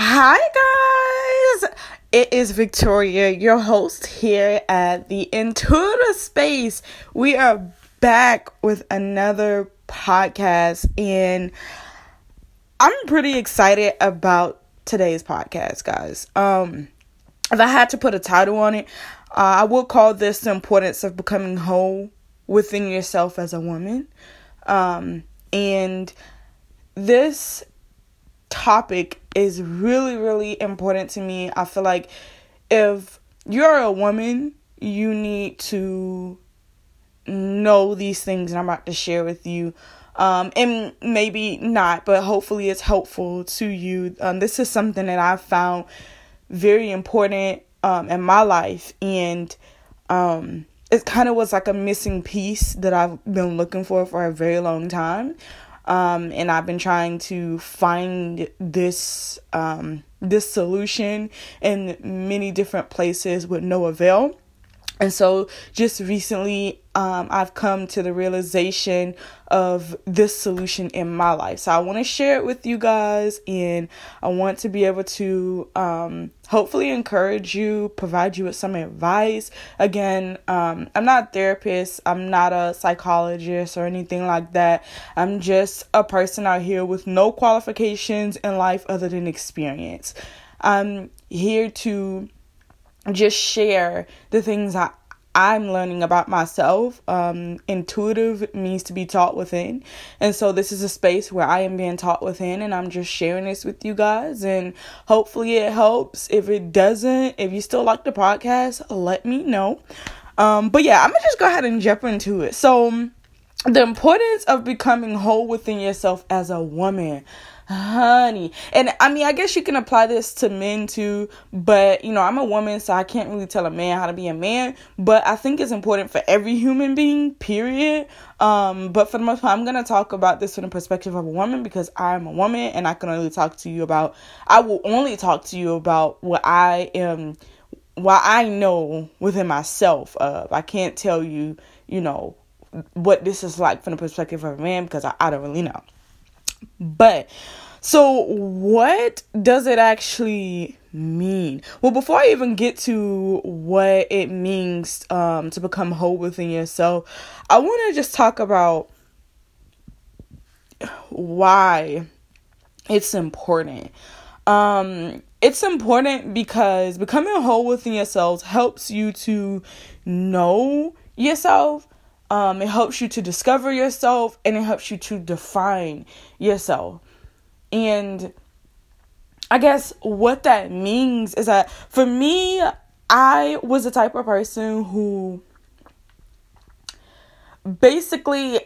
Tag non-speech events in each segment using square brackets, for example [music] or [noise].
Hi, guys. It is Victoria, your host here at the Intuitive Space. We are back with another podcast, and I'm pretty excited about today's podcast, guys. Um, if I had to put a title on it, uh, I would call this the importance of becoming whole within yourself as a woman. Um, and this topic is really, really important to me. I feel like if you're a woman, you need to know these things and I'm about to share with you. Um, and maybe not, but hopefully it's helpful to you. Um, this is something that I found very important um, in my life, and um, it kind of was like a missing piece that I've been looking for for a very long time. Um, and I've been trying to find this um, this solution in many different places with no avail. And so, just recently, um, I've come to the realization of this solution in my life. So, I want to share it with you guys, and I want to be able to um, hopefully encourage you, provide you with some advice. Again, um, I'm not a therapist, I'm not a psychologist or anything like that. I'm just a person out here with no qualifications in life other than experience. I'm here to just share the things I I'm learning about myself. Um, intuitive means to be taught within. And so this is a space where I am being taught within and I'm just sharing this with you guys. And hopefully it helps. If it doesn't, if you still like the podcast, let me know. Um, but yeah, I'm gonna just go ahead and jump into it. So the importance of becoming whole within yourself as a woman honey. And I mean, I guess you can apply this to men too, but you know, I'm a woman, so I can't really tell a man how to be a man. But I think it's important for every human being, period. Um, but for the most part, I'm gonna talk about this from the perspective of a woman because I'm a woman and I can only talk to you about, I will only talk to you about what I am, what I know within myself of. I can't tell you, you know, what this is like from the perspective of a man because I, I don't really know. But so what does it actually mean? Well, before I even get to what it means um to become whole within yourself, I want to just talk about why it's important. Um it's important because becoming whole within yourself helps you to know yourself um, it helps you to discover yourself and it helps you to define yourself. And I guess what that means is that for me, I was the type of person who basically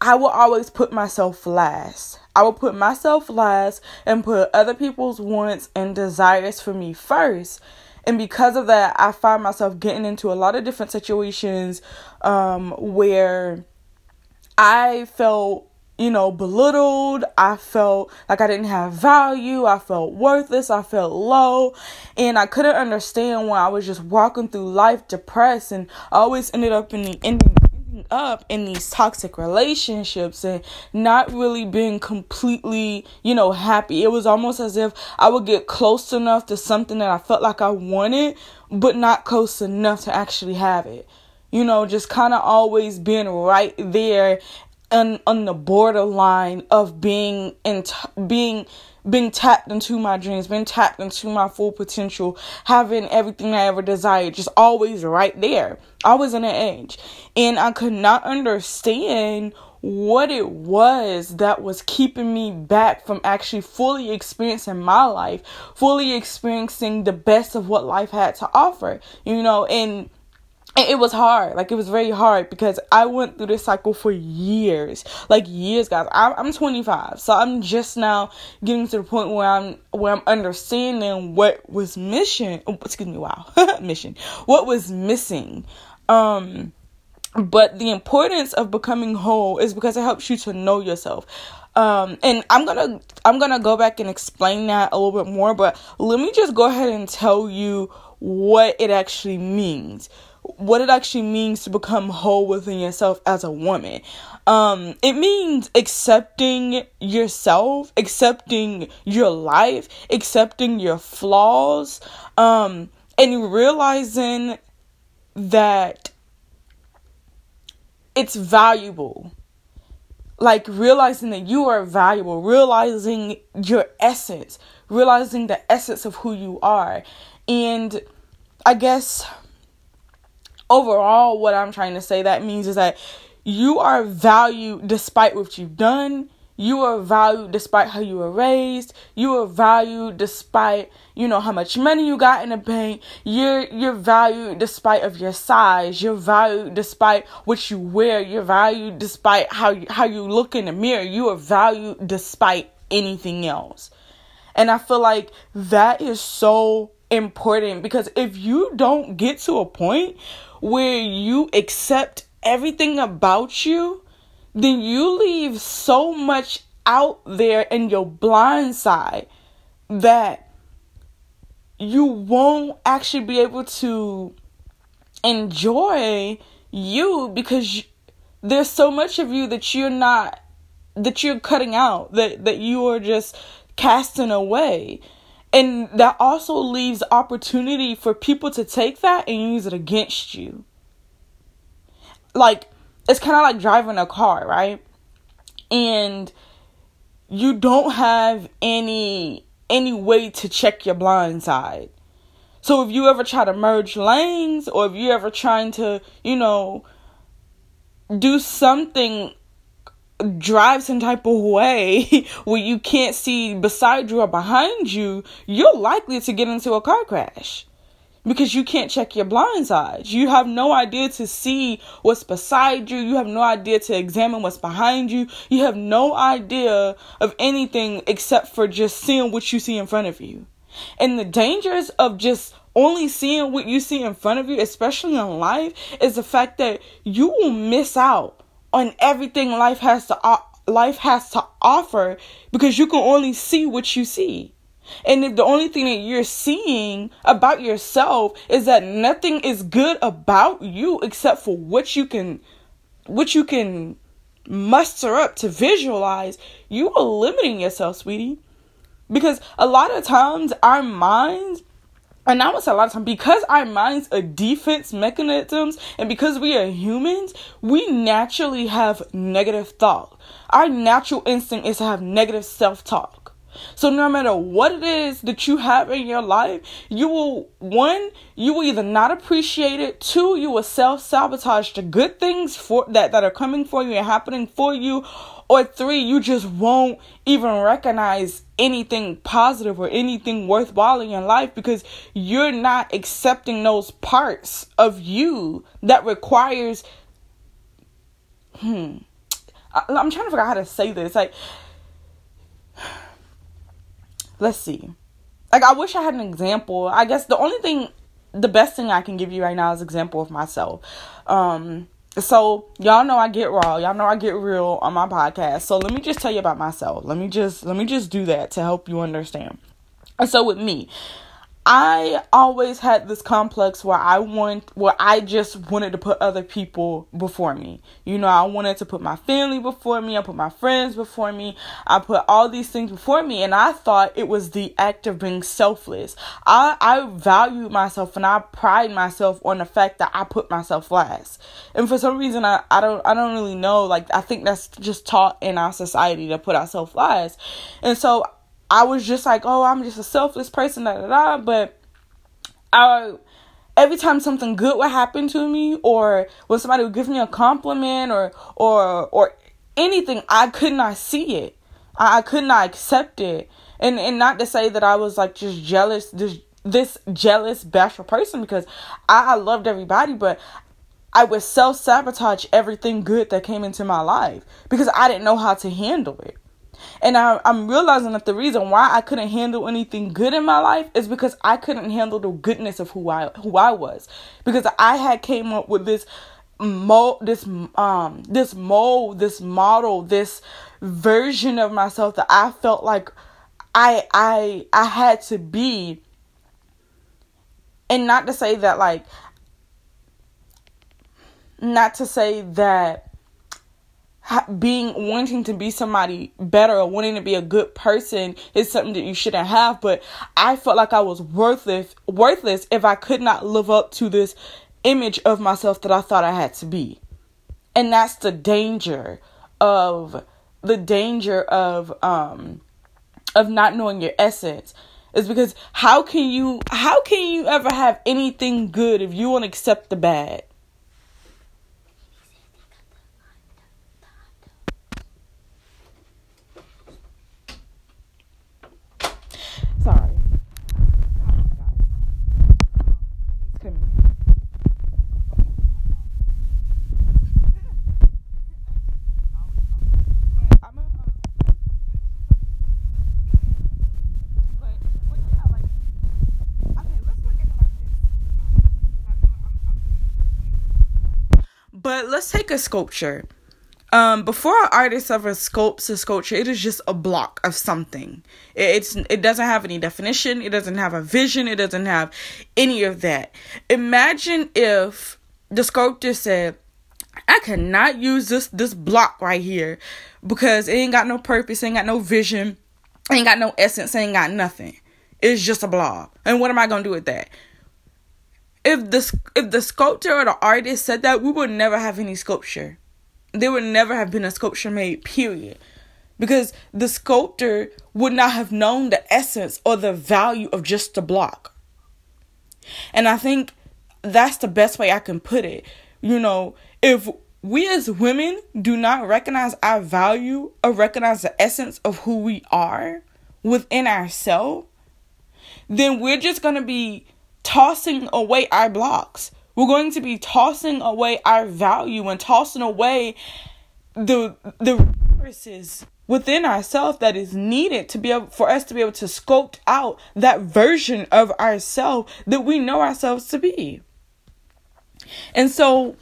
I will always put myself last. I will put myself last and put other people's wants and desires for me first. And because of that, I find myself getting into a lot of different situations um, where I felt, you know, belittled. I felt like I didn't have value. I felt worthless. I felt low. And I couldn't understand why I was just walking through life depressed and always ended up in the ending up in these toxic relationships and not really being completely, you know, happy. It was almost as if I would get close enough to something that I felt like I wanted, but not close enough to actually have it. You know, just kind of always being right there on on the borderline of being in t- being being tapped into my dreams, being tapped into my full potential, having everything I ever desired, just always right there, always on the edge. And I could not understand what it was that was keeping me back from actually fully experiencing my life, fully experiencing the best of what life had to offer, you know, and it was hard. Like it was very hard because i went through this cycle for years. Like years guys. I'm, I'm 25 so i'm just now getting to the point where i'm where i'm understanding what was mission oh, excuse me wow [laughs] mission. What was missing. Um but the importance of becoming whole is because it helps you to know yourself. Um and i'm gonna i'm gonna go back and explain that a little bit more but let me just go ahead and tell you what it actually means what it actually means to become whole within yourself as a woman. Um, it means accepting yourself, accepting your life, accepting your flaws, um, and realizing that it's valuable. Like realizing that you are valuable, realizing your essence, realizing the essence of who you are. And I guess overall, what I'm trying to say that means is that you are valued despite what you've done. You are valued despite how you were raised. You are valued despite, you know, how much money you got in the bank. You're you're valued despite of your size. You're valued despite what you wear. You're valued despite how you, how you look in the mirror. You are valued despite anything else. And I feel like that is so important because if you don't get to a point where you accept everything about you, then you leave so much out there in your blind side that you won't actually be able to enjoy you because there's so much of you that you're not that you're cutting out that that you are just casting away and that also leaves opportunity for people to take that and use it against you. Like, it's kind of like driving a car, right? And you don't have any any way to check your blind side. So if you ever try to merge lanes or if you ever trying to, you know, do something drive some type of way [laughs] where you can't see beside you or behind you, you're likely to get into a car crash because you can't check your blind sides. You have no idea to see what's beside you. You have no idea to examine what's behind you. You have no idea of anything except for just seeing what you see in front of you. And the dangers of just only seeing what you see in front of you, especially in life, is the fact that you will miss out on everything life has to life has to offer because you can only see what you see. And if the only thing that you're seeing about yourself is that nothing is good about you except for what you can what you can muster up to visualize, you are limiting yourself, sweetie. Because a lot of times our minds and I would say a lot of time because our minds are defense mechanisms and because we are humans, we naturally have negative thought. Our natural instinct is to have negative self talk. So no matter what it is that you have in your life, you will one, you will either not appreciate it, two, you will self sabotage the good things for that that are coming for you and happening for you, or three, you just won't even recognize anything positive or anything worthwhile in your life because you're not accepting those parts of you that requires hmm I, i'm trying to figure out how to say this. Like [sighs] let's see. Like i wish i had an example. I guess the only thing the best thing i can give you right now is example of myself. Um so y'all know I get raw. Y'all know I get real on my podcast. So let me just tell you about myself. Let me just let me just do that to help you understand. And so with me, I always had this complex where I want where I just wanted to put other people before me. You know, I wanted to put my family before me, I put my friends before me, I put all these things before me and I thought it was the act of being selfless. I I valued myself and I pride myself on the fact that I put myself last. And for some reason I, I don't I don't really know, like I think that's just taught in our society to put ourselves last. And so I was just like, oh, I'm just a selfless person, da da da. But I, every time something good would happen to me, or when somebody would give me a compliment, or or or anything, I could not see it. I, I could not accept it. And and not to say that I was like just jealous, this this jealous, bashful person, because I, I loved everybody, but I would self sabotage everything good that came into my life because I didn't know how to handle it. And I, I'm realizing that the reason why I couldn't handle anything good in my life is because I couldn't handle the goodness of who I who I was. Because I had came up with this mold this um this mold this model this version of myself that I felt like I I I had to be and not to say that like not to say that being wanting to be somebody better or wanting to be a good person is something that you shouldn't have. But i felt like i was worthless worthless if i could not live up to this image of myself that i thought i had to be. And that's the danger of the danger of um of not knowing your essence is because how can you how can you ever have anything good if you won't accept the bad But let's take a sculpture. Um, before an artist ever sculpts a sculpture, it is just a block of something. It's it doesn't have any definition. It doesn't have a vision. It doesn't have any of that. Imagine if the sculptor said, "I cannot use this this block right here because it ain't got no purpose. Ain't got no vision. Ain't got no essence. Ain't got nothing. It's just a blob. And what am I gonna do with that? If the if the sculptor or the artist said that, we would never have any sculpture. There would never have been a sculpture made. Period. Because the sculptor would not have known the essence or the value of just a block. And I think that's the best way I can put it. You know, if we as women do not recognize our value or recognize the essence of who we are within ourselves, then we're just going to be tossing away our blocks. We're going to be tossing away our value and tossing away the the resources within ourselves that is needed to be able for us to be able to sculpt out that version of ourselves that we know ourselves to be. And so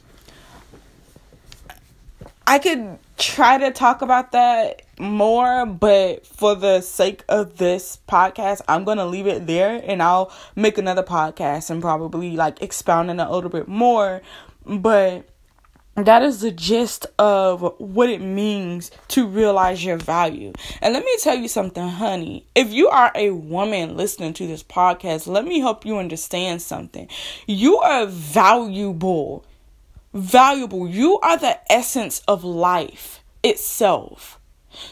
I could try to talk about that more, but for the sake of this podcast, I'm going to leave it there and I'll make another podcast and probably like expound on it a little bit more. But that is the gist of what it means to realize your value. And let me tell you something, honey. If you are a woman listening to this podcast, let me help you understand something. You are valuable. Valuable. You are the essence of life itself.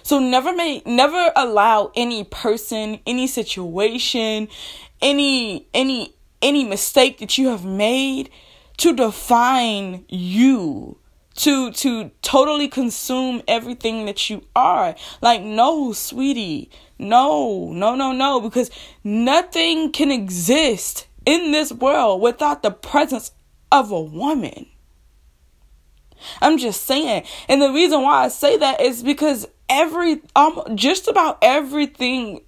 So never make never allow any person, any situation, any any any mistake that you have made to define you to to totally consume everything that you are like no sweetie no no no no because nothing can exist in this world without the presence of a woman i'm just saying and the reason why i say that is because every um just about everything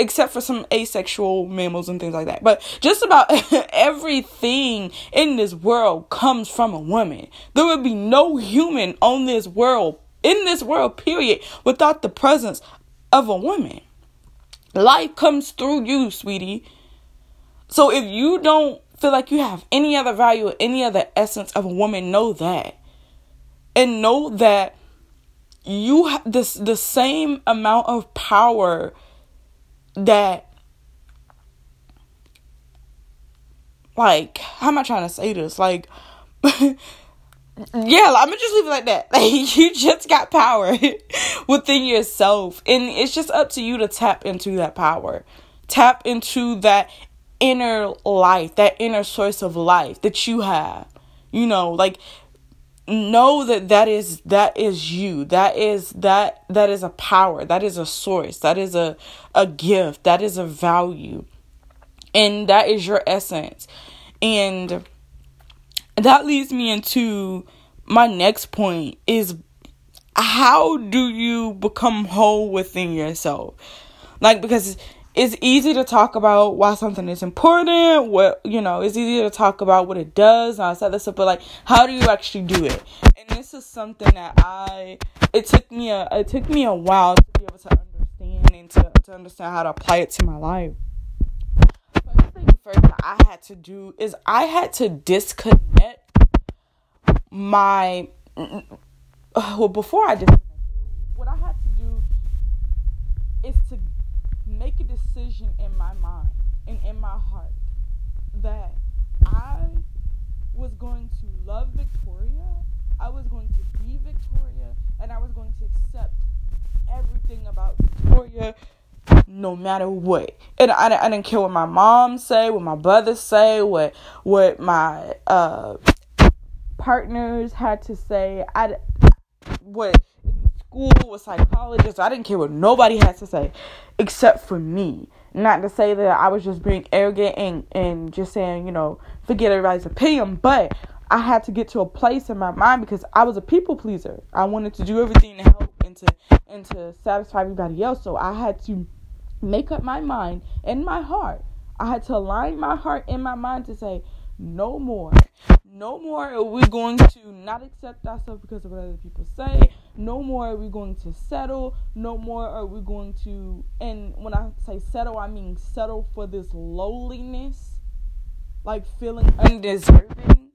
except for some asexual mammals and things like that. But just about [laughs] everything in this world comes from a woman. There would be no human on this world, in this world, period, without the presence of a woman. Life comes through you, sweetie. So if you don't feel like you have any other value any other essence of a woman, know that. And know that you have this the same amount of power that like how am I trying to say this? Like [laughs] yeah, I'm gonna just leave it like that. [laughs] Like you just got power [laughs] within yourself, and it's just up to you to tap into that power, tap into that inner life, that inner source of life that you have. You know, like know that that is that is you that is that that is a power that is a source that is a a gift that is a value and that is your essence and that leads me into my next point is how do you become whole within yourself like because it's easy to talk about why something is important what you know it's easy to talk about what it does and all that stuff but like how do you actually do it? And this is something that i it took me a it took me a while to be able to understand and to, to understand how to apply it to my life. First thing first that i had to do is i had to disconnect my well, before I disconnected, what I had to do is to make a decision in my mind and in my heart that I was going to love Victoria, I was going to be Victoria, and I was going to accept everything about Victoria no matter what. And I, I didn't care what my mom say, what my brothers say, what what my uh, partners had to say. I what school with psychologists. I didn't care what nobody had to say except for me. Not to say that I was just being arrogant and, and just saying, you know, forget everybody's opinion, but I had to get to a place in my mind because I was a people pleaser. I wanted to do everything to help and to and to satisfy everybody else. So I had to make up my mind and my heart. I had to align my heart and my mind to say, no more. No more are we going to not accept ourselves because of what other people say. No more are we going to settle. No more are we going to, and when I say settle, I mean settle for this lowliness, like feeling undeserving,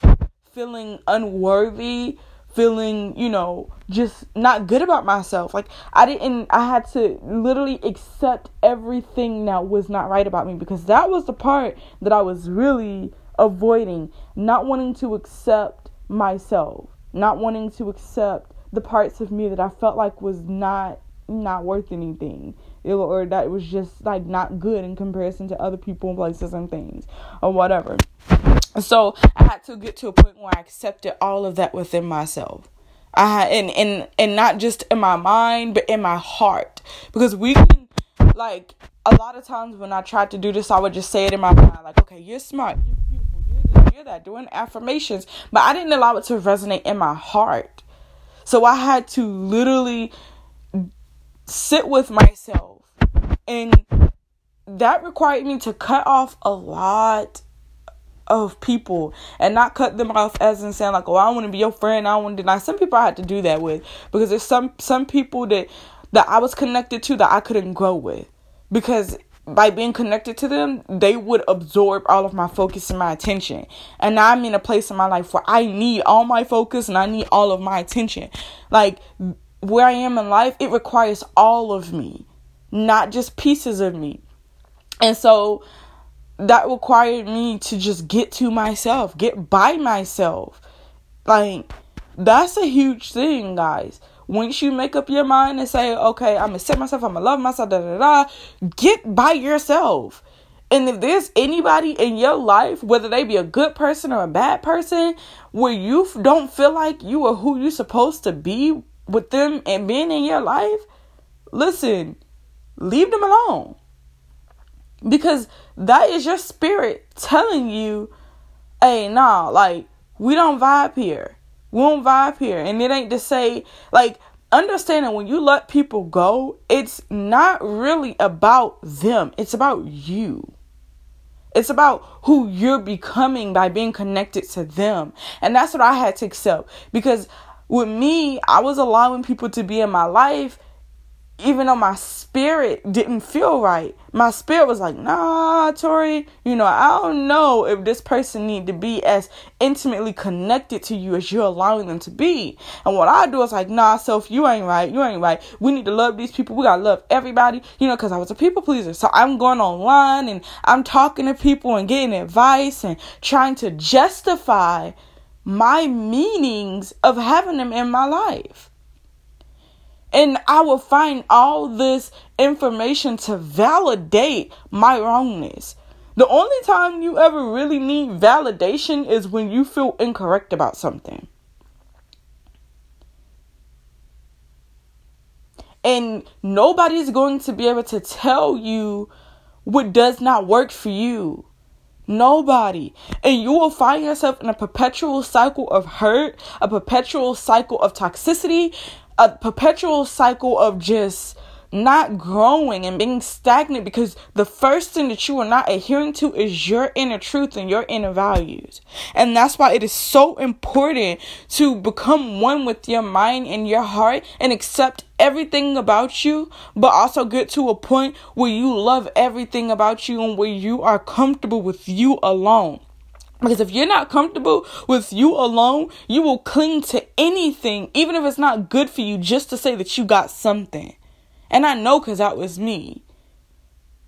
feeling unworthy, feeling, you know, just not good about myself. Like I didn't I had to literally accept everything that was not right about me because that was the part that I was really avoiding, not wanting to accept myself, not wanting to accept the parts of me that I felt like was not not worth anything or that it was just like not good in comparison to other people and places and things or whatever. So I had to get to a point where I accepted all of that within myself. I had, and and and not just in my mind, but in my heart, because we can like a lot of times when I tried to do this, I would just say it in my mind, like, okay, you're smart, you're you're that, doing affirmations, but I didn't allow it to resonate in my heart. So I had to literally sit with myself, and that required me to cut off a lot of people and not cut them off as in saying like, oh, I want to be your friend. I want to deny. Some people I had to do that with because there's some some people that that I was connected to that I couldn't grow with because by being connected to them, they would absorb all of my focus and my attention. And now I'm in a place in my life where I need all my focus and I need all of my attention. Like where I am in life, it requires all of me, not just pieces of me. And so that required me to just get to myself, get by myself. Like, that's a huge thing, guys. Once you make up your mind and say, okay, I'm gonna set myself, I'm gonna love myself, da da da, get by yourself. And if there's anybody in your life, whether they be a good person or a bad person, where you don't feel like you are who you're supposed to be with them and being in your life, listen, leave them alone. Because that is your spirit telling you, hey, nah, like, we don't vibe here. Don't vibe here. And it ain't to say, like, understanding when you let people go, it's not really about them, it's about you. It's about who you're becoming by being connected to them. And that's what I had to accept. Because with me, I was allowing people to be in my life even though my spirit didn't feel right, my spirit was like, nah, Tori, you know, I don't know if this person need to be as intimately connected to you as you're allowing them to be. And what I do is like, nah, self, you ain't right, you ain't right. We need to love these people. We gotta love everybody, you know, cause I was a people pleaser. So I'm going online and I'm talking to people and getting advice and trying to justify my meanings of having them in my life. And I will find all this information to validate my wrongness. The only time you ever really need validation is when you feel incorrect about something. And nobody's going to be able to tell you what does not work for you. Nobody. And you will find yourself in a perpetual cycle of hurt, a perpetual cycle of toxicity, a perpetual cycle of just not growing and being stagnant because the first thing that you are not adhering to is your inner truth and your inner values. And that's why it is so important to become one with your mind and your heart and accept everything about you, but also get to a point where you love everything about you and where you are comfortable with you alone. Because if you're not comfortable with you alone, you will cling to anything, even if it's not good for you, just to say that you got something. And I know because that was me.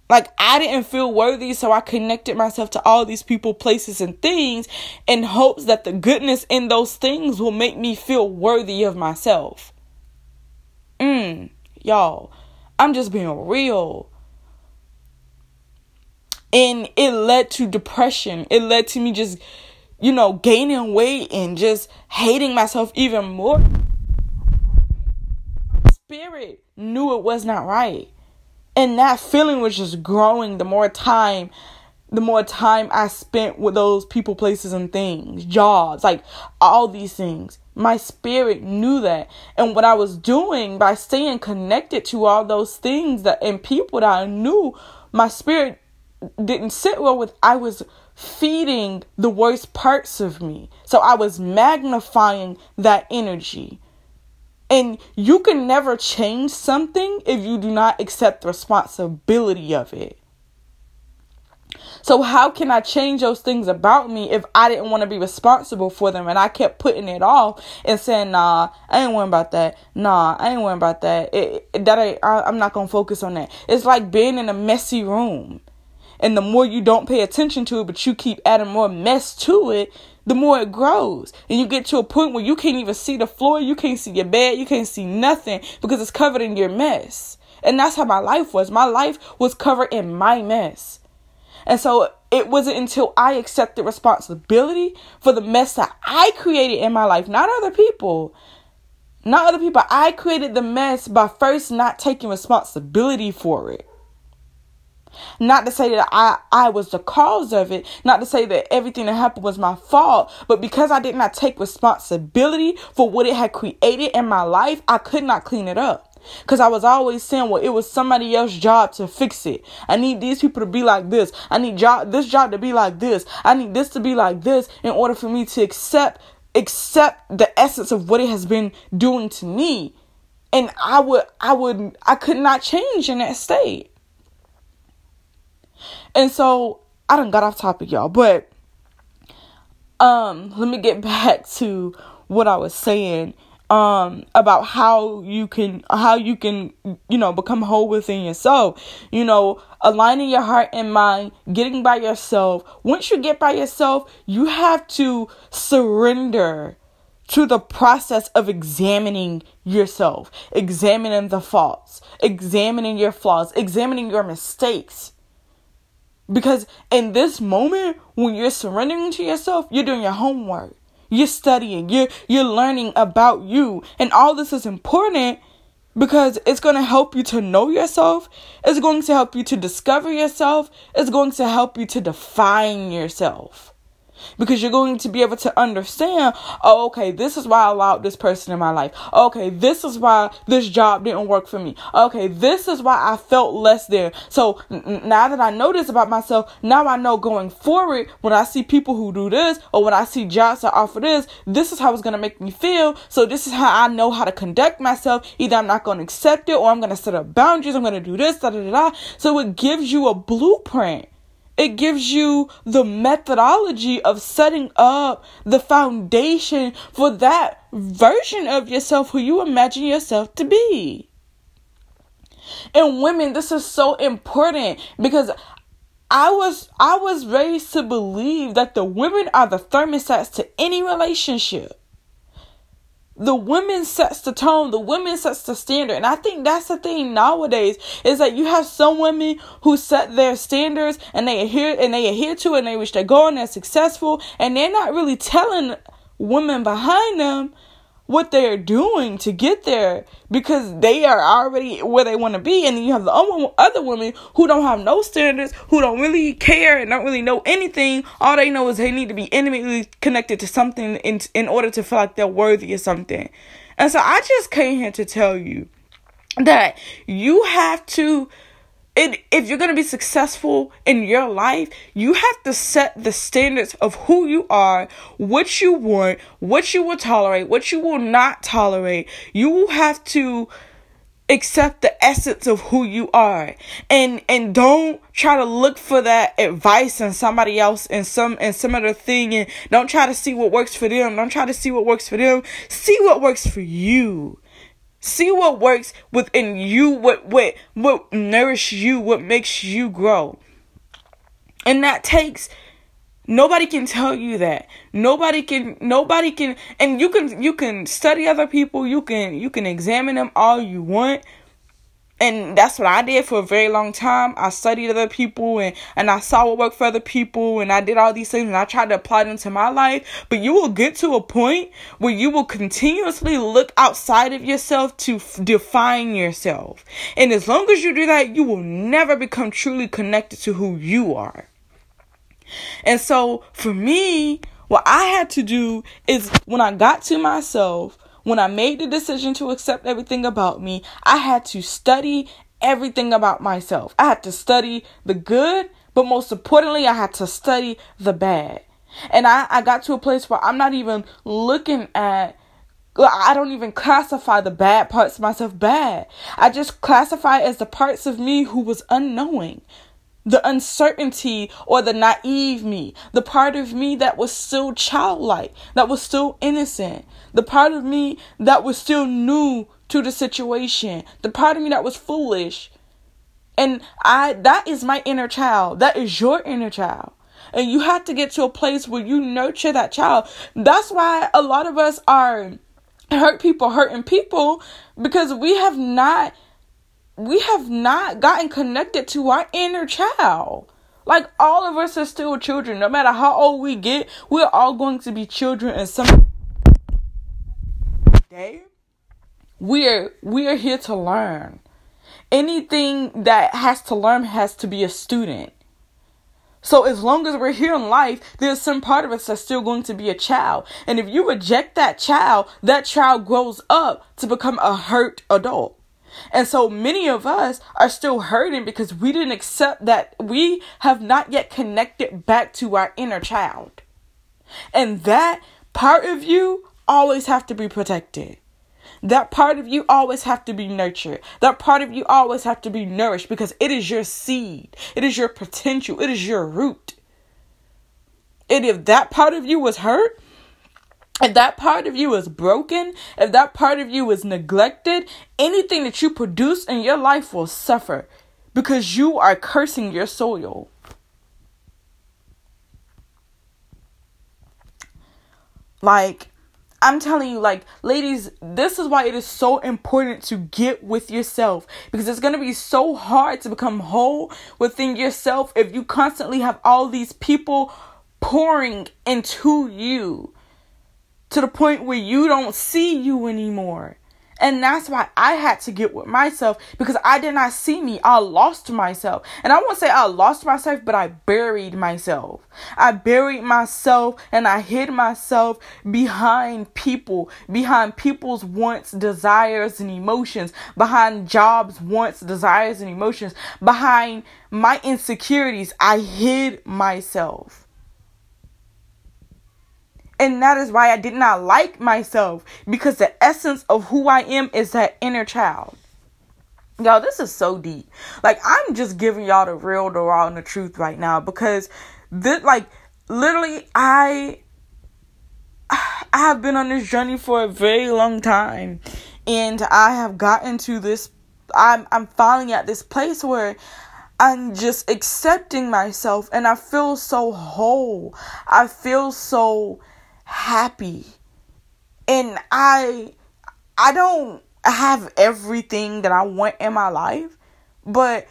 Like, I didn't feel worthy, so I connected myself to all these people, places, and things in hopes that the goodness in those things will make me feel worthy of myself. Mmm, y'all, I'm just being real. And it led to depression. It led to me just, you know, gaining weight and just hating myself even more. Spirit knew it was not right and that feeling was just growing the more time the more time I spent with those people, places, and things, jobs, like all these things. My spirit knew that. And what I was doing by staying connected to all those things that and people that I knew, my spirit didn't sit well with, I was feeding the worst parts of me. So I was magnifying that energy. And you can never change something if you do not accept the responsibility of it. So, how can I change those things about me if I didn't want to be responsible for them and I kept putting it off and saying, nah, I ain't worrying about that. Nah, I ain't worrying about that. It, it, that I, I, I'm not going to focus on that. It's like being in a messy room. And the more you don't pay attention to it, but you keep adding more mess to it, the more it grows. And you get to a point where you can't even see the floor, you can't see your bed, you can't see nothing because it's covered in your mess. And that's how my life was. My life was covered in my mess. And so it wasn't until I accepted responsibility for the mess that I created in my life, not other people. Not other people. I created the mess by first not taking responsibility for it. Not to say that I, I was the cause of it, not to say that everything that happened was my fault, but because I did not take responsibility for what it had created in my life, I could not clean it up. Because I was always saying, well, it was somebody else's job to fix it. I need these people to be like this. I need job this job to be like this. I need this to be like this in order for me to accept accept the essence of what it has been doing to me. And I would I would I could not change in that state. And so I done got off topic, y'all, but um let me get [laughs] back to what I was saying um about how you can how you can you know become whole within yourself. You know aligning your heart and mind getting by yourself. Once you get by yourself you have to surrender to the process of examining yourself examining the faults examining your flaws examining your mistakes because in this moment, when you're surrendering to yourself, you're doing your homework. You're studying. You're you're learning about you. And all this is important because it's going to help you to know yourself. It's going to help you to discover yourself. It's going to help you to define yourself because you're going to be able to understand oh okay this is why i allowed this person in my life. Okay this is why this job didn't work for me. Okay this is why i felt less there. So n- now that i know this about myself now i know going forward when i see people who do this or when i see jobs that offer this this is how it's going to make me feel. So this is how i know how to conduct myself. Either i'm not going to accept it or i'm going to set up boundaries i'm going to do this da da da. So it gives you a blueprint it gives you the methodology of setting up the foundation for that version of yourself who you imagine yourself to be. And women, this is so important because I was I was raised to believe that the women are the thermostats to any relationship the women sets the tone the women sets the standard. And i think that's the thing nowadays is that you have some women who set their standards and they adhere and they adhere to it and they wish they're and they're successful and they're not really telling women behind them what they're doing to get there because they are already where they want to be. And then you have the other women who don't have no standards, who don't really care and don't really know anything. All they know is they need to be intimately connected to something in, in order to feel like they're worthy of something. And so I just came here to tell you that you have to it, if you're going to be successful in your life, you have to set the standards of who you are, what you want, what you will tolerate, what you will not tolerate. You will have to accept the essence of who you are. And and don't try to look for that advice in somebody else in some in some other thing. And don't try to see what works for them. Don't try to see what works for them. See what works for you see what works within you what what what nourish you what makes you grow and that takes Nobody can tell you that. Nobody can nobody can and you can you can study other people, you can you can examine them all you want. And that's what I did for a very long time. I studied other people and, and I saw what worked for other people and I did all these things and I tried to apply them to my life. But you will get to a point where you will continuously look outside of yourself to f- define yourself. And as long as you do that, you will never become truly connected to who you are. And so for me, what I had to do is when I got to myself, when I made the decision to accept everything about me, I had to study everything about myself. I had to study the good, but most importantly, I had to study the bad. And I, I got to a place where I'm not even looking at I don't even classify the bad parts of myself bad. I just classify as the parts of me who was unknowing, the uncertainty or the naive me, the part of me that was still childlike, that was still innocent, the part of me that was still new to the situation, the part of me that was foolish. And I that is my inner child. That is your inner child. And you have to get to a place where you nurture that child. That's why a lot of us are hurt people hurting people because we have not we have not gotten connected to our inner child. Like all of us are still children. No matter how old we get, we're all going to be children and some day. We're we're here to learn. Anything that has to learn has to be a student. So as long as we're here in life, there's some part of us that's still going to be a child. And if you reject that child, that child grows up to become a hurt adult. And so many of us are still hurting because we didn't accept that we have not yet connected back to our inner child. And that part of you always have to be protected. That part of you always have to be nurtured. That part of you always have to be nourished because it is your seed. It is your potential. It is your root. And if that part of you was hurt, if that part of you is broken, if that part of you is neglected, anything that you produce in your life will suffer because you are cursing your soil. Like, I'm telling you, like, ladies, this is why it is so important to get with yourself because it's going to be so hard to become whole within yourself if you constantly have all these people pouring into you to the point where you don't see you anymore. And that's why I had to get with myself because I did not see me. I lost myself. And I won't say I lost myself, but I buried myself. I buried myself and I hid myself behind people, behind people's wants, desires, and emotions, behind jobs, wants, desires, and emotions, behind my insecurities. I hid myself. And that is why I did not like myself because the essence of who I am is that inner child. Y'all, this is so deep. Like, I'm just giving y'all the real, the raw, and the truth right now because this, like, literally, I. I have been on this journey for a very long time and I have gotten to this I'm I'm finally at this place where I'm just accepting myself and I feel so whole. I feel so happy. And I I don't have everything that I want in my life, but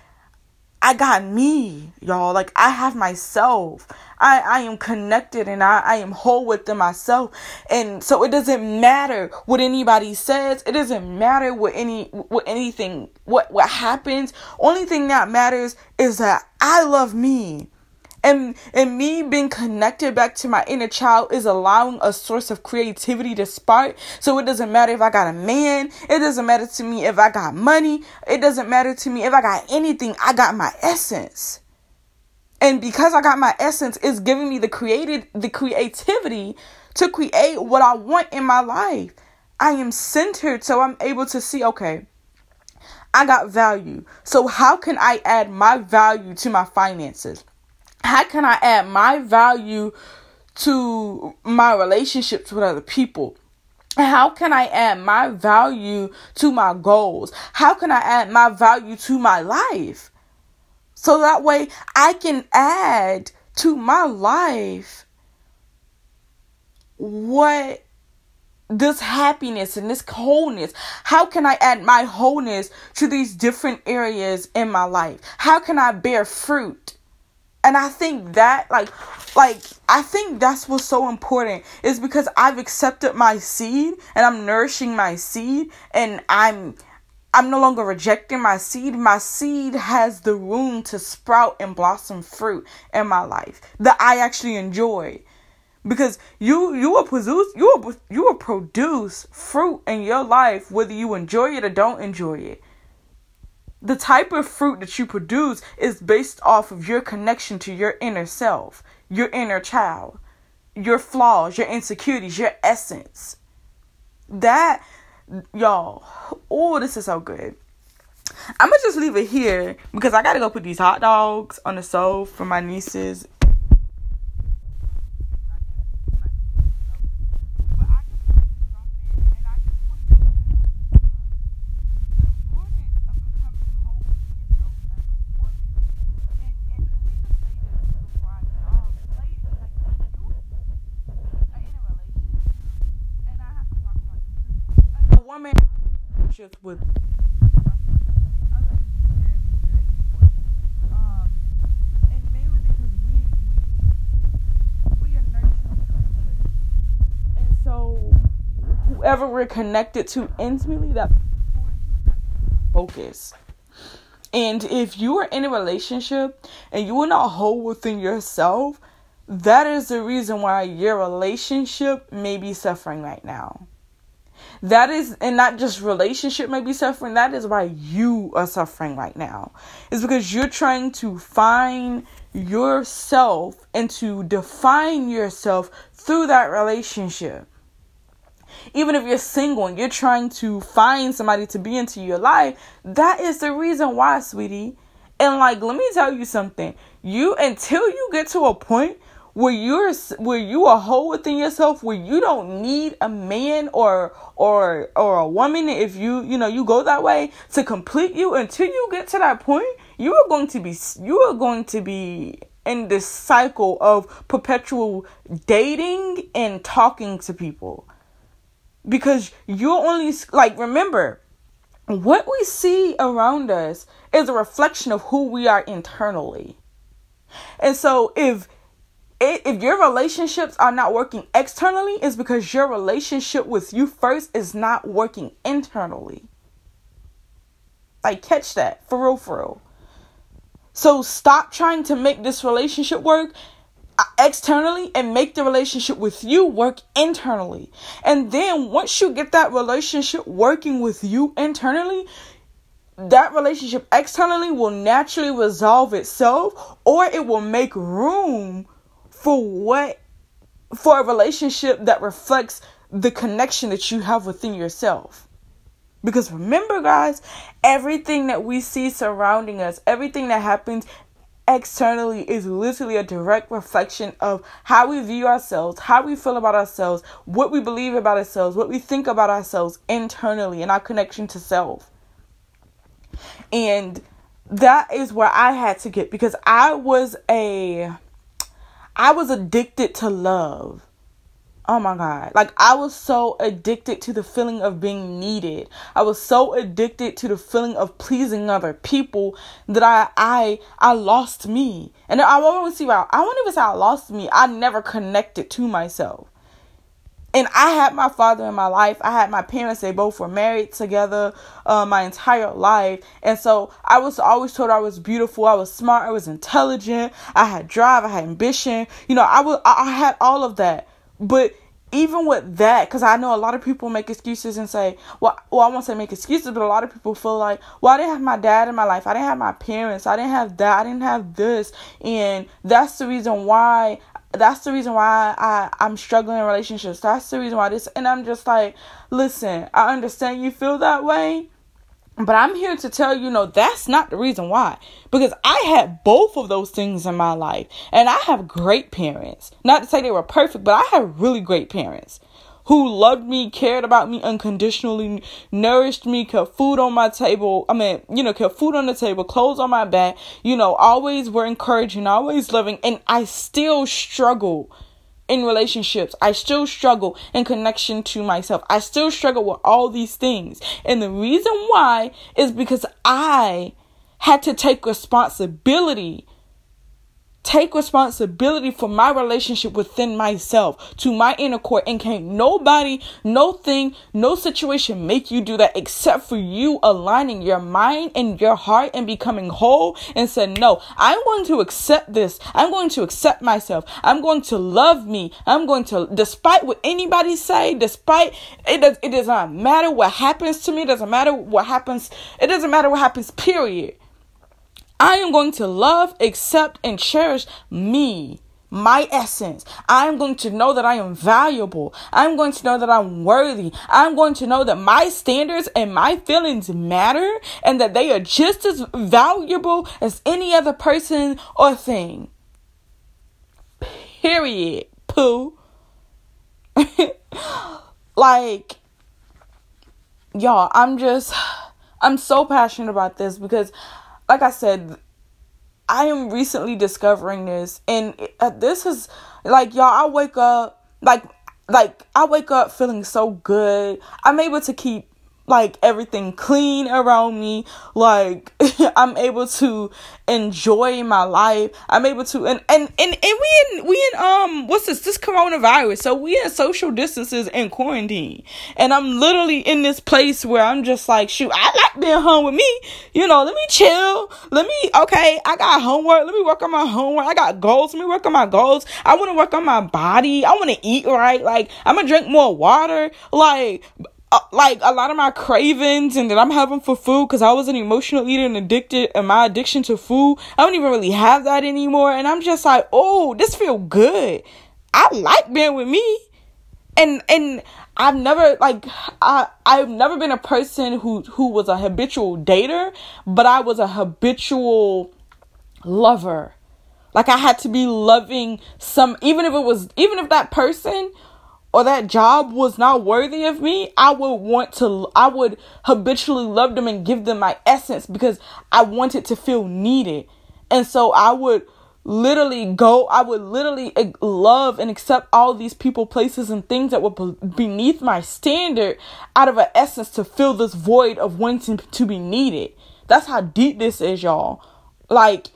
I got me, y'all. Like I have myself. I, I am connected and I, I am whole within myself. And so it doesn't matter what anybody says. It doesn't matter what any what anything what what happens. Only thing that matters is that I love me. And and me being connected back to my inner child is allowing a source of creativity to spark. So it doesn't matter if I got a man, it doesn't matter to me if I got money, it doesn't matter to me if I got anything. I got my essence. And because I got my essence, it's giving me the created the creativity to create what I want in my life. I am centered so I'm able to see, okay, I got value. So how can I add my value to my finances? How can I add my value to my relationships with other people? How can I add my value to my goals? How can I add my value to my life? So that way I can add to my life what this happiness and this wholeness how can i add my wholeness to these different areas in my life how can i bear fruit and i think that like like i think that's what's so important is because i've accepted my seed and i'm nourishing my seed and i'm i'm no longer rejecting my seed. My seed has the room to sprout and blossom fruit in my life that i actually enjoy. Because you you will produce you will you will produce fruit in your life whether you enjoy it or don't enjoy it the type of fruit that you produce is based off of your connection to your inner self your inner child your flaws your insecurities your essence. That y'all oh this is so good. I'm gonna just leave it here because i gotta go put these hot dogs on the stove for my nieces woman just with whoever we're connected to intimately that focus. And if you are in a relationship and you are not whole within yourself that is the reason why your relationship may be suffering right now that is, and not just relationship may be suffering, that is why you are suffering right now. It's because you're trying to find yourself and to define yourself through that relationship. Even if you're single and you're trying to find somebody to be into your life, that is the reason why, sweetie. And like, let me tell you something. You until you get to a point where you're where you are whole within yourself where you don't need a man or or or a woman if you you know you go that way to complete you until you get to that point you are going to be you are going to be in this cycle of perpetual dating and talking to people. Because you're only like remember what we see around us is a reflection of who we are internally. And so if if your relationships are not working externally, it's because your relationship with you first is not working internally. Like, catch that for real, for real. So, stop trying to make this relationship work uh, externally and make the relationship with you work internally. And then, once you get that relationship working with you internally, that relationship externally will naturally resolve itself or it will make room for what for a relationship that reflects the connection that you have within yourself. Because remember, guys, everything that we see surrounding us, everything that happens externally is literally a direct reflection of how we view ourselves, how we feel about ourselves, what we believe about ourselves, what we think about ourselves internally, and our connection to self. And that is where I had to get because I was a I was addicted to love. Oh my God. Like, I was so addicted to the feeling of being needed. I was so addicted to the feeling of pleasing other people that I, I, I lost me. And I won't even see why, I won't even say I lost me. I never connected to myself. And I had my father in my life. I had my parents. They both were married together uh, my entire life. And so I was always told I was beautiful. I was smart. I was intelligent. I had drive. I had ambition. You know, I was, I had all of that. But even with that, because I know a lot of people make excuses and say, well, well, I won't say make excuses, but a lot of people feel like, well, I didn't have my dad in my life. I didn't have my parents. I didn't have that. I didn't have this. And that's the reason why that's the reason why I, I'm struggling in relationships. That's the reason why this and I'm just like, listen, I understand you feel that way, But I'm here to tell you, no, that's not the reason why. Because I had both of those things in my life. And I have great parents. Not to say they were perfect, but I have really great parents who loved me, cared about me unconditionally, nourished me, kept food on my table. I mean, you know, kept food on the table, clothes on my back, you know, always were encouraging, always loving. And I still struggle in relationships. I still struggle in connection to myself. I still struggle with all these things. And the reason why is because I had to take responsibility take responsibility for my relationship within myself to my inner core and can't nobody no thing no situation make you do that except for you aligning your mind and your heart and becoming whole and said no i'm going to accept this. I'm going to accept myself. I'm going to love me. I'm going to despite what anybody say despite it does it does not matter what happens to me. It doesn't matter what happens it doesn't matter what happens period I am going to love, accept, and cherish me, my essence. I'm going to know that I am valuable. I'm going to know that I'm worthy. I'm going to know that my standards and my feelings matter and that they are just as valuable as any other person or thing. Period. Pooh. [laughs] like, y'all, I'm just, [sighs] I'm so passionate about this because like I said, I am recently discovering this, and uh, this is like y'all. I wake up like like I wake up feeling so good. I'm able to keep like everything clean around me. Like [laughs] i'm able to enjoy my life. I'm able to and and and, and we in we in um what's this? This coronavirus. So we in social distances and quarantine. And i'm literally in this place where i'm just like shoot i like being home with me. You know let me chill. Let me okay i got homework. Let me work on my homework. I got goals. Let me work on my goals. I want to work on my body. I want to eat right. Like i'm gonna drink more water. Like uh, like a lot of my cravings and that I'm having for food because I was an emotional eater and addicted and my addiction to food, I don't even really have that anymore. And I'm just like, oh, this feel good. I like being with me. And and I've never like I I've never been a person who who was a habitual dater, but I was a habitual lover. Like I had to be loving some even if it was even if that person or that job was not worthy of me, I would want to, I would habitually love them and give them my essence because I wanted to feel needed. And so I would literally go, I would literally love and accept all these people, places, and things that were beneath my standard out of an essence to fill this void of wanting to be needed. That's how deep this is, y'all. Like,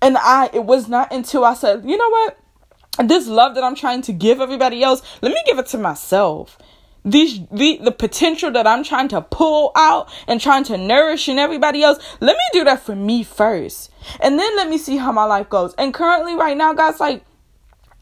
and I, it was not until I said, you know what? This love that I'm trying to give everybody else, let me give it to myself. These the the potential that I'm trying to pull out and trying to nourish in everybody else, let me do that for me first. And then let me see how my life goes. And currently right now, guys, like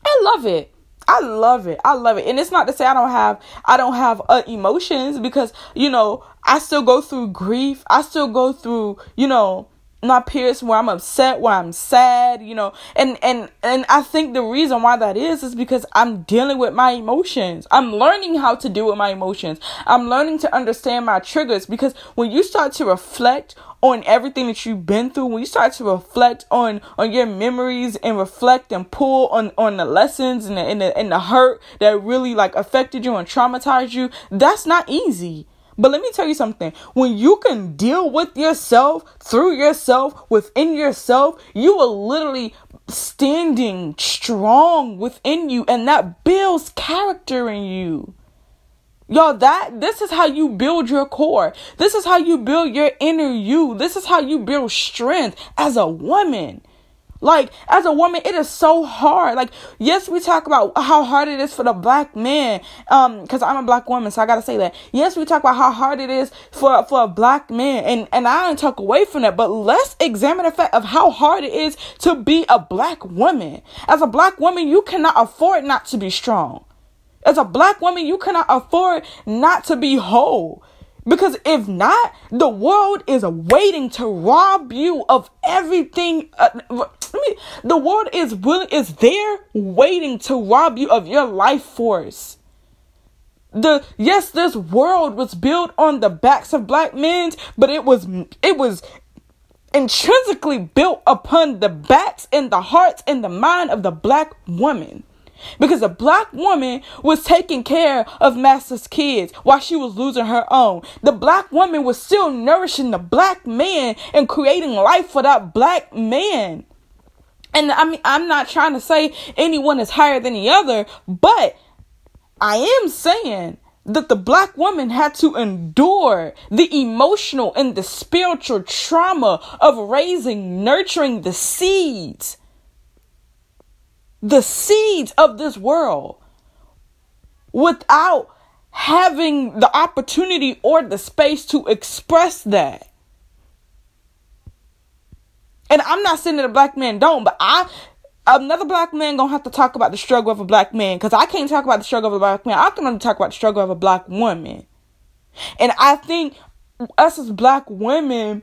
I love it. I love it. I love it. And it's not to say I don't have I don't have uh, emotions because you know, I still go through grief. I still go through, you know, my periods where I'm upset, where I'm sad, you know, and and and I think the reason why that is is because I'm dealing with my emotions. I'm learning how to deal with my emotions. I'm learning to understand my triggers because when you start to reflect on everything that you've been through, when you start to reflect on on your memories and reflect and pull on on the lessons and the and the, and the hurt that really like affected you and traumatized you, that's not easy. But let me tell you something. When you can deal with yourself, through yourself, within yourself, you are literally standing strong within you, and that builds character in you. Y'all, that this is how you build your core. This is how you build your inner you. This is how you build strength as a woman. Like, as a woman, it is so hard. Like, yes, we talk about how hard it is for the black man. Um, cause I'm a black woman, so I gotta say that. Yes, we talk about how hard it is for, for a black man. And, and I don't talk away from that, but let's examine the fact of how hard it is to be a black woman. As a black woman, you cannot afford not to be strong. As a black woman, you cannot afford not to be whole. Because if not, the world is waiting to rob you of everything. Uh, the world is willing, is there waiting to rob you of your life force. the yes this world was built on the backs of black men but it was it was intrinsically built upon the backs and the hearts and the mind of the black woman because a black woman was taking care of master's kids while she was losing her own. The black woman was still nourishing the black man and creating life for that black man. And I mean, I'm not trying to say anyone is higher than the other, but I am saying that the black woman had to endure the emotional and the spiritual trauma of raising, nurturing the seeds, the seeds of this world without having the opportunity or the space to express that. And I'm not saying that a black man don't, but I another black man gonna have to talk about the struggle of a black man because I can't talk about the struggle of a black man. I can only talk about the struggle of a black woman. And I think us as black women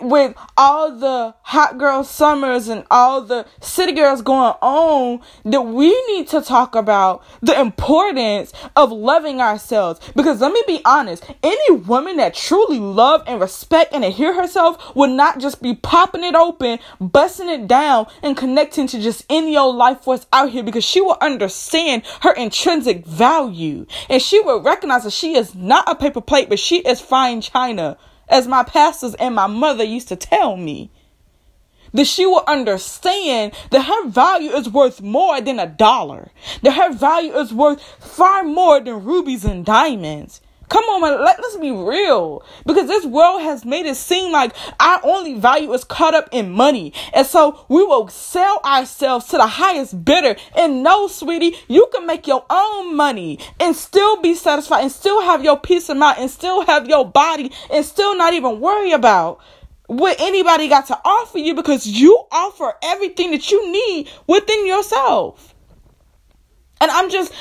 with all the hot girl summers and all the city girls going on that we need to talk about the importance of loving ourselves. Because let me be honest any woman that truly love and respect and adhere herself would not just be popping it open busting it down and connecting to just any old life force out here because she will understand her intrinsic value. And she will recognize that she is not a paper plate but she is fine china as my pastors and my mother used to tell me. That she will understand that her value is worth more than a dollar. That her value is worth far more than rubies and diamonds. Come on, man, let, us be real. Because this world has made it seem like our only value is caught up in money. And so we will sell ourselves to the highest bidder. And no, sweetie, you can make your own money and still be satisfied and still have your peace of mind and still have your body and still not even worry about what anybody got to offer you because you offer everything that you need within yourself. And I'm just,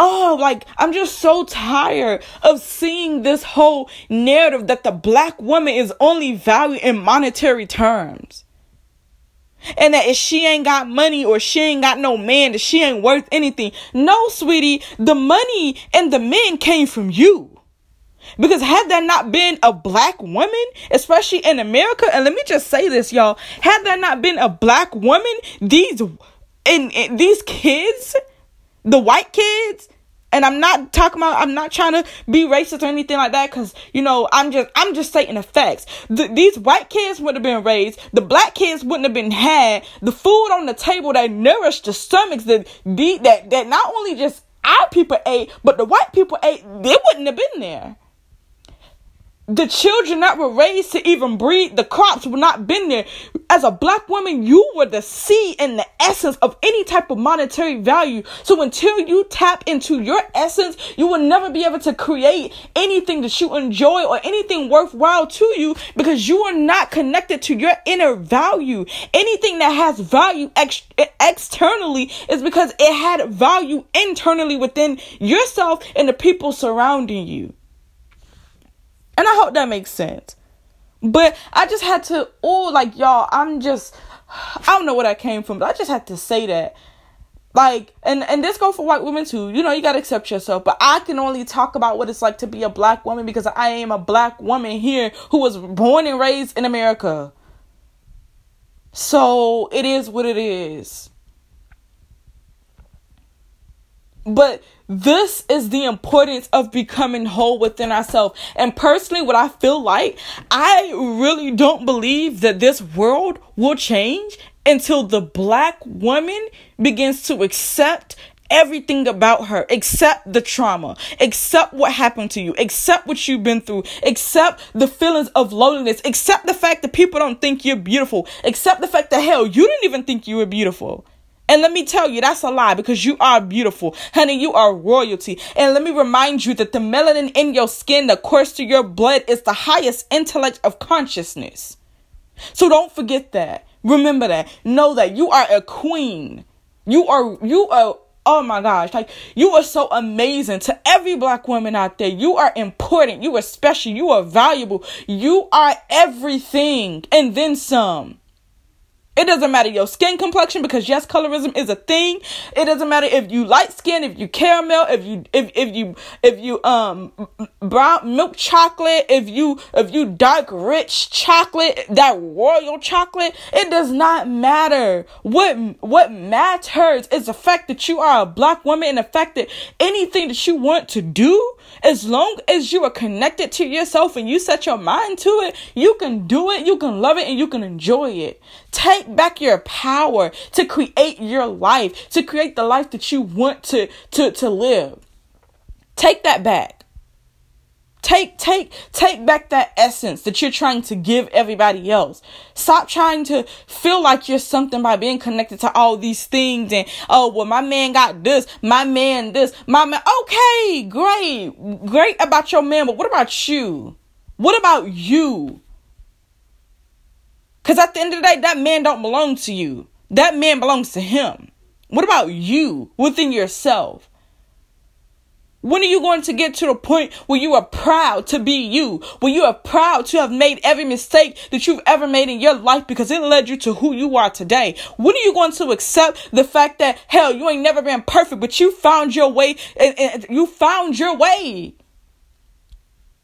oh, like, I'm just so tired of seeing this whole narrative that the black woman is only valued in monetary terms. And that if she ain't got money or she ain't got no man, that she ain't worth anything. No, sweetie, the money and the men came from you. Because had there not been a black woman, especially in America, and let me just say this, y'all, had there not been a black woman, these and, and these kids the white kids and I'm not talking about I'm not trying to be racist or anything like that cuz you know I'm just I'm just stating the facts. The, these white kids would have been raised, the black kids wouldn't have been had, the food on the table that nourished the stomachs that that that not only just our people ate, but the white people ate, they wouldn't have been there the children that were raised to even breed the crops would not been there. As a black woman, you were the seed and the essence of any type of monetary value. So until you tap into your essence, you will never be able to create anything that you enjoy or anything worthwhile to you because you are not connected to your inner value. Anything that has value ex- externally is because it had value internally within yourself and the people surrounding you. And I hope that makes sense. But I just had to, oh, like, y'all, I'm just, I don't know where that came from, but I just had to say that. Like, and, and this go for white women too. You know, you gotta accept yourself. But I can only talk about what it's like to be a black woman because I am a black woman here who was born and raised in America. So it is what it is. But this is the importance of becoming whole within ourselves. And personally, what I feel like, I really don't believe that this world will change until the black woman begins to accept everything about her, accept the trauma, accept what happened to you, accept what you've been through, accept the feelings of loneliness, accept the fact that people don't think you're beautiful, accept the fact that hell, you didn't even think you were beautiful. And let me tell you, that's a lie because you are beautiful. Honey, you are royalty. And let me remind you that the melanin in your skin that courses to your blood is the highest intellect of consciousness. So don't forget that. Remember that. Know that you are a queen. You are, you are, oh my gosh. Like, you are so amazing to every black woman out there. You are important. You are special. You are valuable. You are everything and then some. It doesn't matter your skin complexion because yes, colorism is a thing. It doesn't matter if you light skin, if you caramel, if you if if you if you um brown milk chocolate, if you if you dark rich chocolate, that royal chocolate, it does not matter. What what matters is the fact that you are a black woman and the fact that anything that you want to do, as long as you are connected to yourself and you set your mind to it, you can do it, you can love it, and you can enjoy it. Take back your power to create your life, to create the life that you want to, to, to live. Take that back. Take take take back that essence that you're trying to give everybody else. Stop trying to feel like you're something by being connected to all these things and oh well my man got this, my man this, my man okay, great. Great about your man, but what about you? What about you? Cuz at the end of the day that man don't belong to you. That man belongs to him. What about you within yourself? When are you going to get to the point where you are proud to be you? Where you are proud to have made every mistake that you've ever made in your life because it led you to who you are today? When are you going to accept the fact that, hell, you ain't never been perfect, but you found your way and, and you found your way?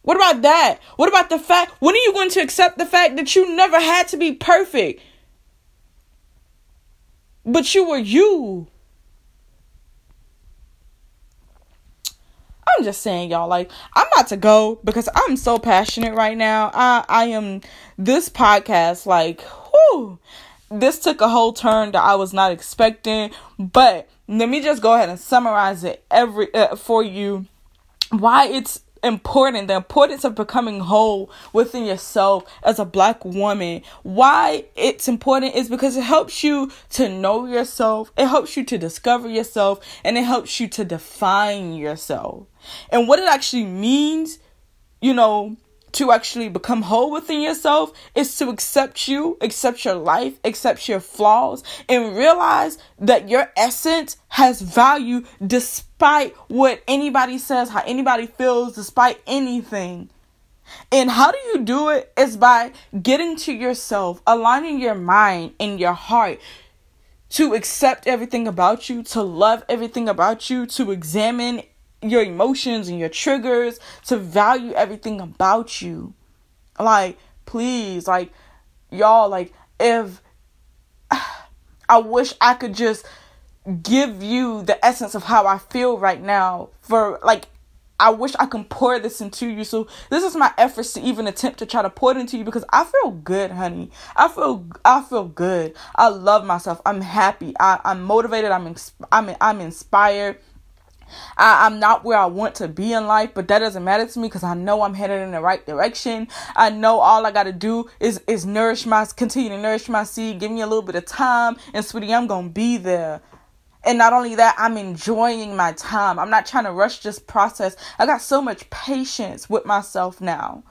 What about that? What about the fact, when are you going to accept the fact that you never had to be perfect? But you were you. I'm just saying, y'all, like, I'm about to go because I'm so passionate right now. I I am this podcast, like, whoo, this took a whole turn that I was not expecting. But let me just go ahead and summarize it every uh, for you. Why it's important. The importance of becoming whole within yourself as a black woman. Why it's important is because it helps you to know yourself. It helps you to discover yourself and it helps you to define yourself. And what it actually means you know to actually become whole within yourself is to accept you, accept your life, accept your flaws, and realize that your essence has value despite what anybody says, how anybody feels, despite anything. And how do you do it? Is by getting to yourself, aligning your mind and your heart to accept everything about you, to love everything about you, to examine your emotions and your triggers, to value everything about you. Like, please, like, y'all, like, if [sighs] I wish I could just give you the essence of how I feel right now for like I wish I can pour this into you. So this is my efforts to even attempt to try to pour it into you because I feel good, honey. I feel I feel good. I love myself. I'm happy. I, I'm motivated. I'm I'm I'm inspired. I, am not where I want to be in life, but that doesn't matter to me because I know I'm headed in the right direction. I know all I gotta do is is nourish my continue to nourish my seed. Give me a little bit of time, and sweetie, I'm gonna be there. And not only that, I'm enjoying my time. I'm not trying to rush this process. I got so much patience with myself now.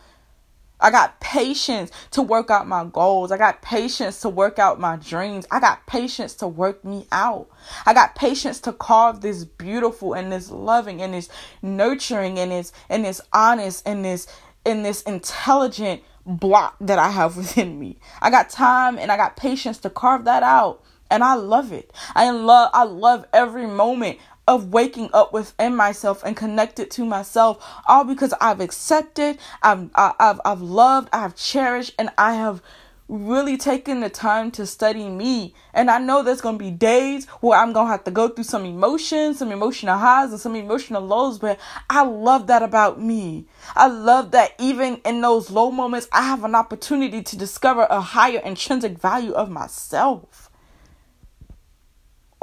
I got patience to work out my goals. I got patience to work out my dreams. I got patience to work me out. I got patience to carve this beautiful and this loving and this nurturing and this and this honest and this and this intelligent block that I have [laughs] within me. I got time and I got patience to carve that out. And I love it. I love I love every moment of waking up within myself and connected to myself all because I've accepted, I've I've I've loved, I've cherished and I have really taken the time to study me. And I know there's going to be days where I'm going to have to go through some emotions, some emotional highs and some emotional lows, but I love that about me. I love that even in those low moments, I have an opportunity to discover a higher intrinsic value of myself.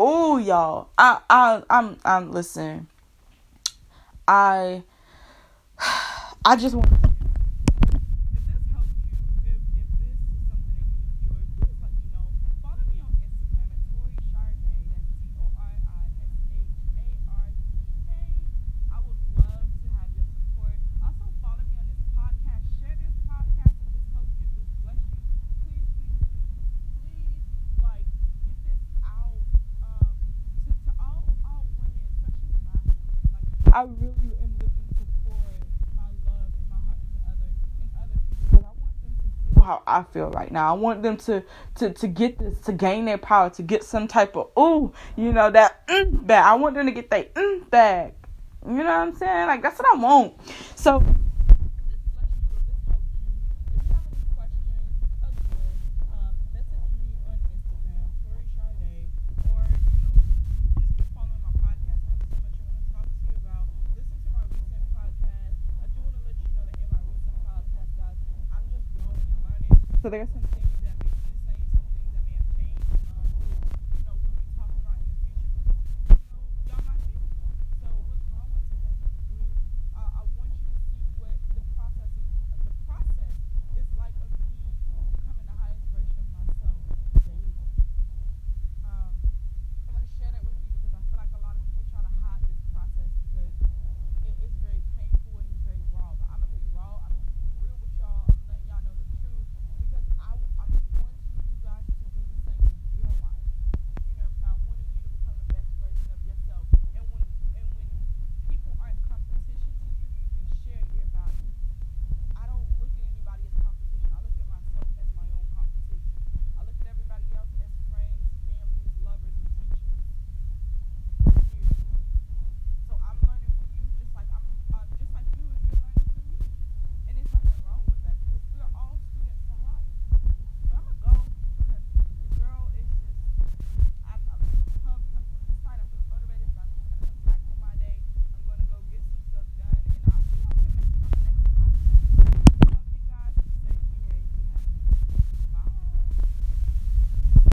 Oh, y'all. I I I'm I'm listen. I [sighs] I just want I really am looking to pour my love and my heart into other in other people because I want them to feel how I feel right now. I want them to to to get this, to gain their power, to get some type of ooh, you know that mm, back. I want them to get that mm, back. You know what I'm saying? Like that's what I want. So. So there's some things